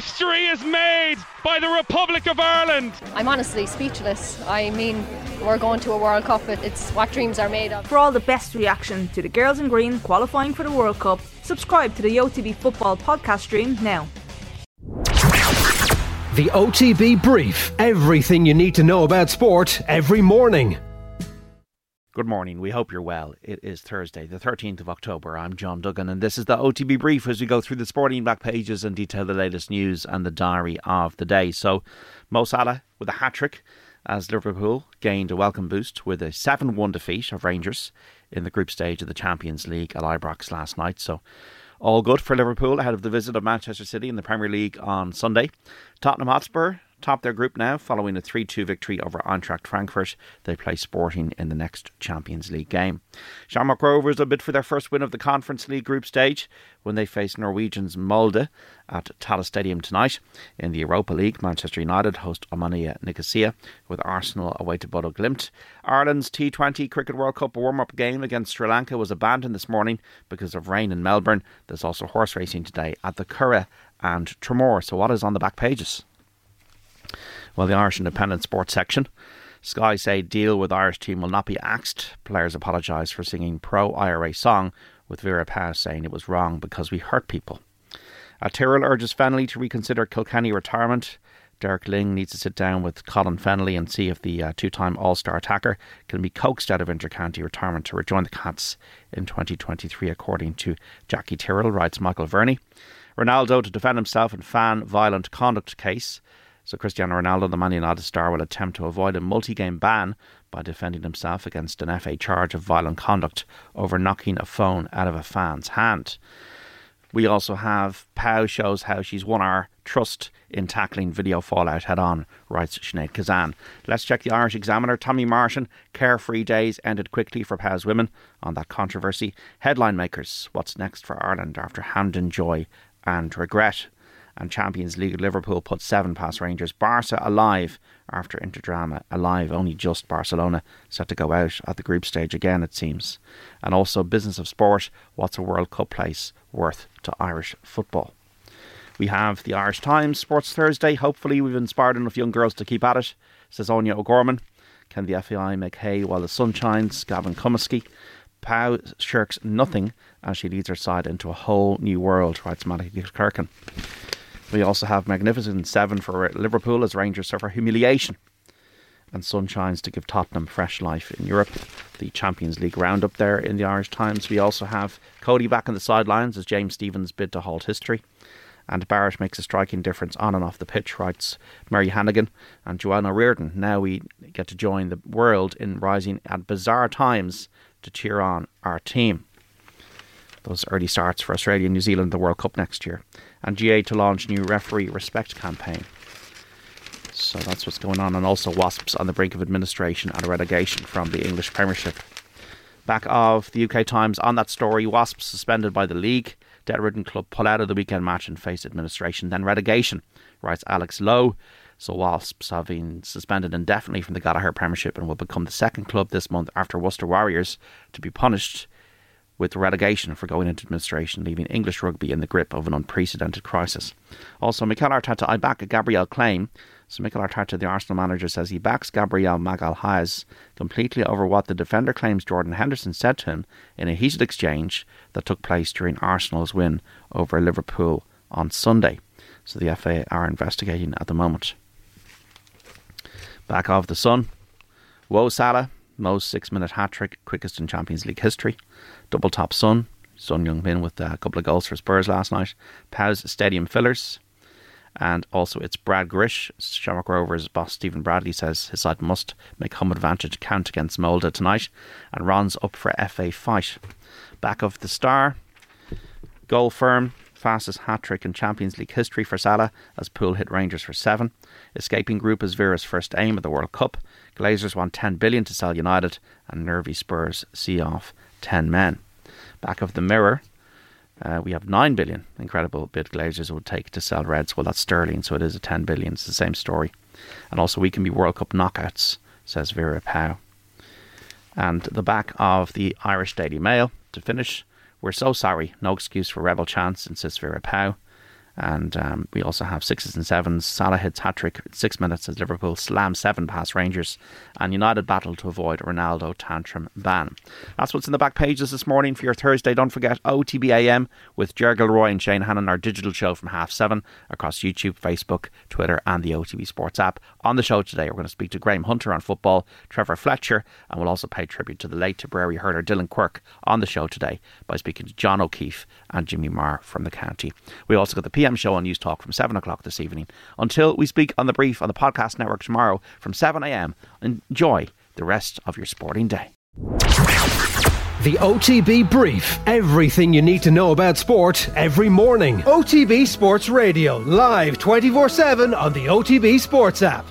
History is made by the Republic of Ireland. I'm honestly speechless. I mean, we're going to a World Cup. It's what dreams are made of. For all the best reaction to the girls in green qualifying for the World Cup, subscribe to the OTB Football podcast stream now. The OTB Brief. Everything you need to know about sport every morning. Good morning. We hope you're well. It is Thursday, the 13th of October. I'm John Duggan, and this is the OTB Brief as we go through the sporting back pages and detail the latest news and the diary of the day. So, Mo Salah with a hat trick as Liverpool gained a welcome boost with a 7 1 defeat of Rangers in the group stage of the Champions League at Ibrox last night. So, all good for Liverpool ahead of the visit of Manchester City in the Premier League on Sunday. Tottenham Hotspur top their group now following a 3 2 victory over Eintracht Frankfurt. They play Sporting in the next Champions League game. Shamrock Rovers a bid for their first win of the Conference League group stage when they face Norwegians Molde at Tallaght Stadium tonight. In the Europa League, Manchester United host Omonia Nicosia with Arsenal away to Bodo Glimt. Ireland's T20 Cricket World Cup warm up game against Sri Lanka was abandoned this morning because of rain in Melbourne. There's also horse racing today at the Curragh and Tramore. So, what is on the back pages? Well, the Irish Independent Sports section. Sky say deal with Irish team will not be axed. Players apologise for singing pro IRA song, with Vera Pauw saying it was wrong because we hurt people. Uh, Tyrrell urges Fennelly to reconsider Kilkenny retirement. Derek Lyng needs to sit down with Colin Fennelly and see if the uh, two time All Star attacker can be coaxed out of intercounty retirement to rejoin the Cats in 2023, according to Jackie Tyrrell, writes Michael Verney. Ronaldo to defend himself in fan violent conduct case. So Cristiano Ronaldo, the Man United star, will attempt to avoid a multi-game ban by defending himself against an FA charge of violent conduct over knocking a phone out of a fan's hand. We also have Pauw shows how she's won our trust in tackling video fallout head on, writes Sinéad Kissane. Let's check the Irish Examiner. Tommy Martin, carefree days ended quickly for Pauw's women on that controversy. Headline makers, what's next for Ireland after Hampden joy and regret? And Champions League Liverpool put seven past Rangers. Barca alive after Interdrama, alive only just Barcelona set to go out at the group stage again, it seems. And also Business of Sport, what's a World Cup place worth to Irish football? We have the Irish Times Sports Thursday. Hopefully, we've inspired enough young girls to keep at it, says Áine O'Gorman. Can the FAI make hay while the sun shines? Gavin Cummiskey. Pauw shirks nothing as she leads her side into a whole new world, writes Malachy Clerkin. We also have Magnificent 7 for Liverpool as Rangers suffer humiliation and sunshines to give Tottenham fresh life in Europe. The Champions League roundup there in the Irish Times. We also have Cody back on the sidelines as James Stephens bid to halt history. And Barrett makes a striking difference on and off the pitch, writes Mary Hannigan and Joanna Reardon. Now we get to join the world in rising at bizarre times to cheer on our team. Those early starts for Australia and New Zealand the World Cup next year and GA to launch new referee respect campaign. So that's what's going on, and also Wasps on the brink of administration and relegation from the English Premiership. Back of the UK Times on that story, Wasps suspended by the league. Debt-ridden club pull out of the weekend match and face administration, then relegation, writes Alex Lowe. So Wasps have been suspended indefinitely from the Gallagher Premiership and will become the second club this month after Worcester Warriors to be punished with relegation for going into administration, leaving English rugby in the grip of an unprecedented crisis. Also, Mikel Arteta, I back a Gabriel claim. So Mikel Arteta, the Arsenal manager, says he backs Gabriel Magalhaes completely over what the defender claims Jordan Henderson said to him in a heated exchange that took place during Arsenal's win over Liverpool on Sunday. So the FA are investigating at the moment. Back of the Sun. Woe Salah, most six minute hat trick, quickest in Champions League history double top Son. Son Heung-min with a couple of goals for Spurs last night. Pauw's stadium fillers. And also it's Brad Grish. Shamrock Rovers boss Stephen Bradley says his side must make home advantage count against Molde tonight. And Ron's up for FA fight. Back of the star. Goal firm. Fastest hat trick in Champions League history for Salah as Pool hit Rangers for seven. Escaping group is Vera's first aim at the World Cup. Glazers want 10 billion to sell United, and nervy Spurs see off 10 men. Back of the mirror, uh, we have 9 billion. Incredible bid Glazers would take to sell Reds. Well, that's sterling, so it is a 10 billion. It's the same story. And also, we can be World Cup knockouts, says Vera Pauw. And the back of the Irish Daily Mail to finish. We're so sorry. No excuse for rebel chance, insists Vera Pauw. And um, we also have sixes and sevens. Salah hits hat trick six minutes as Liverpool slam seven past Rangers. And United battle to avoid Ronaldo tantrum ban. That's what's in the back pages this morning for your Thursday. Don't forget OTBAM with Ger Gilroy and Shane Hannon, our digital show from half seven across YouTube, Facebook, Twitter, and the OTB Sports app. On the show today, we're going to speak to Graham Hunter on football, Trevor Fletcher, and we'll also pay tribute to the late Tipperary hurler Dylan Quirk on the show today by speaking to John O'Keefe and Jimmy Marr from the county. We also got the PM show on Newstalk from 7 o'clock this evening. Until we speak on the brief on the podcast network tomorrow from 7am, enjoy the rest of your sporting day. The OTB Brief. Everything you need to know about sport every morning. OTB Sports Radio, live 24 7 on the OTB Sports app.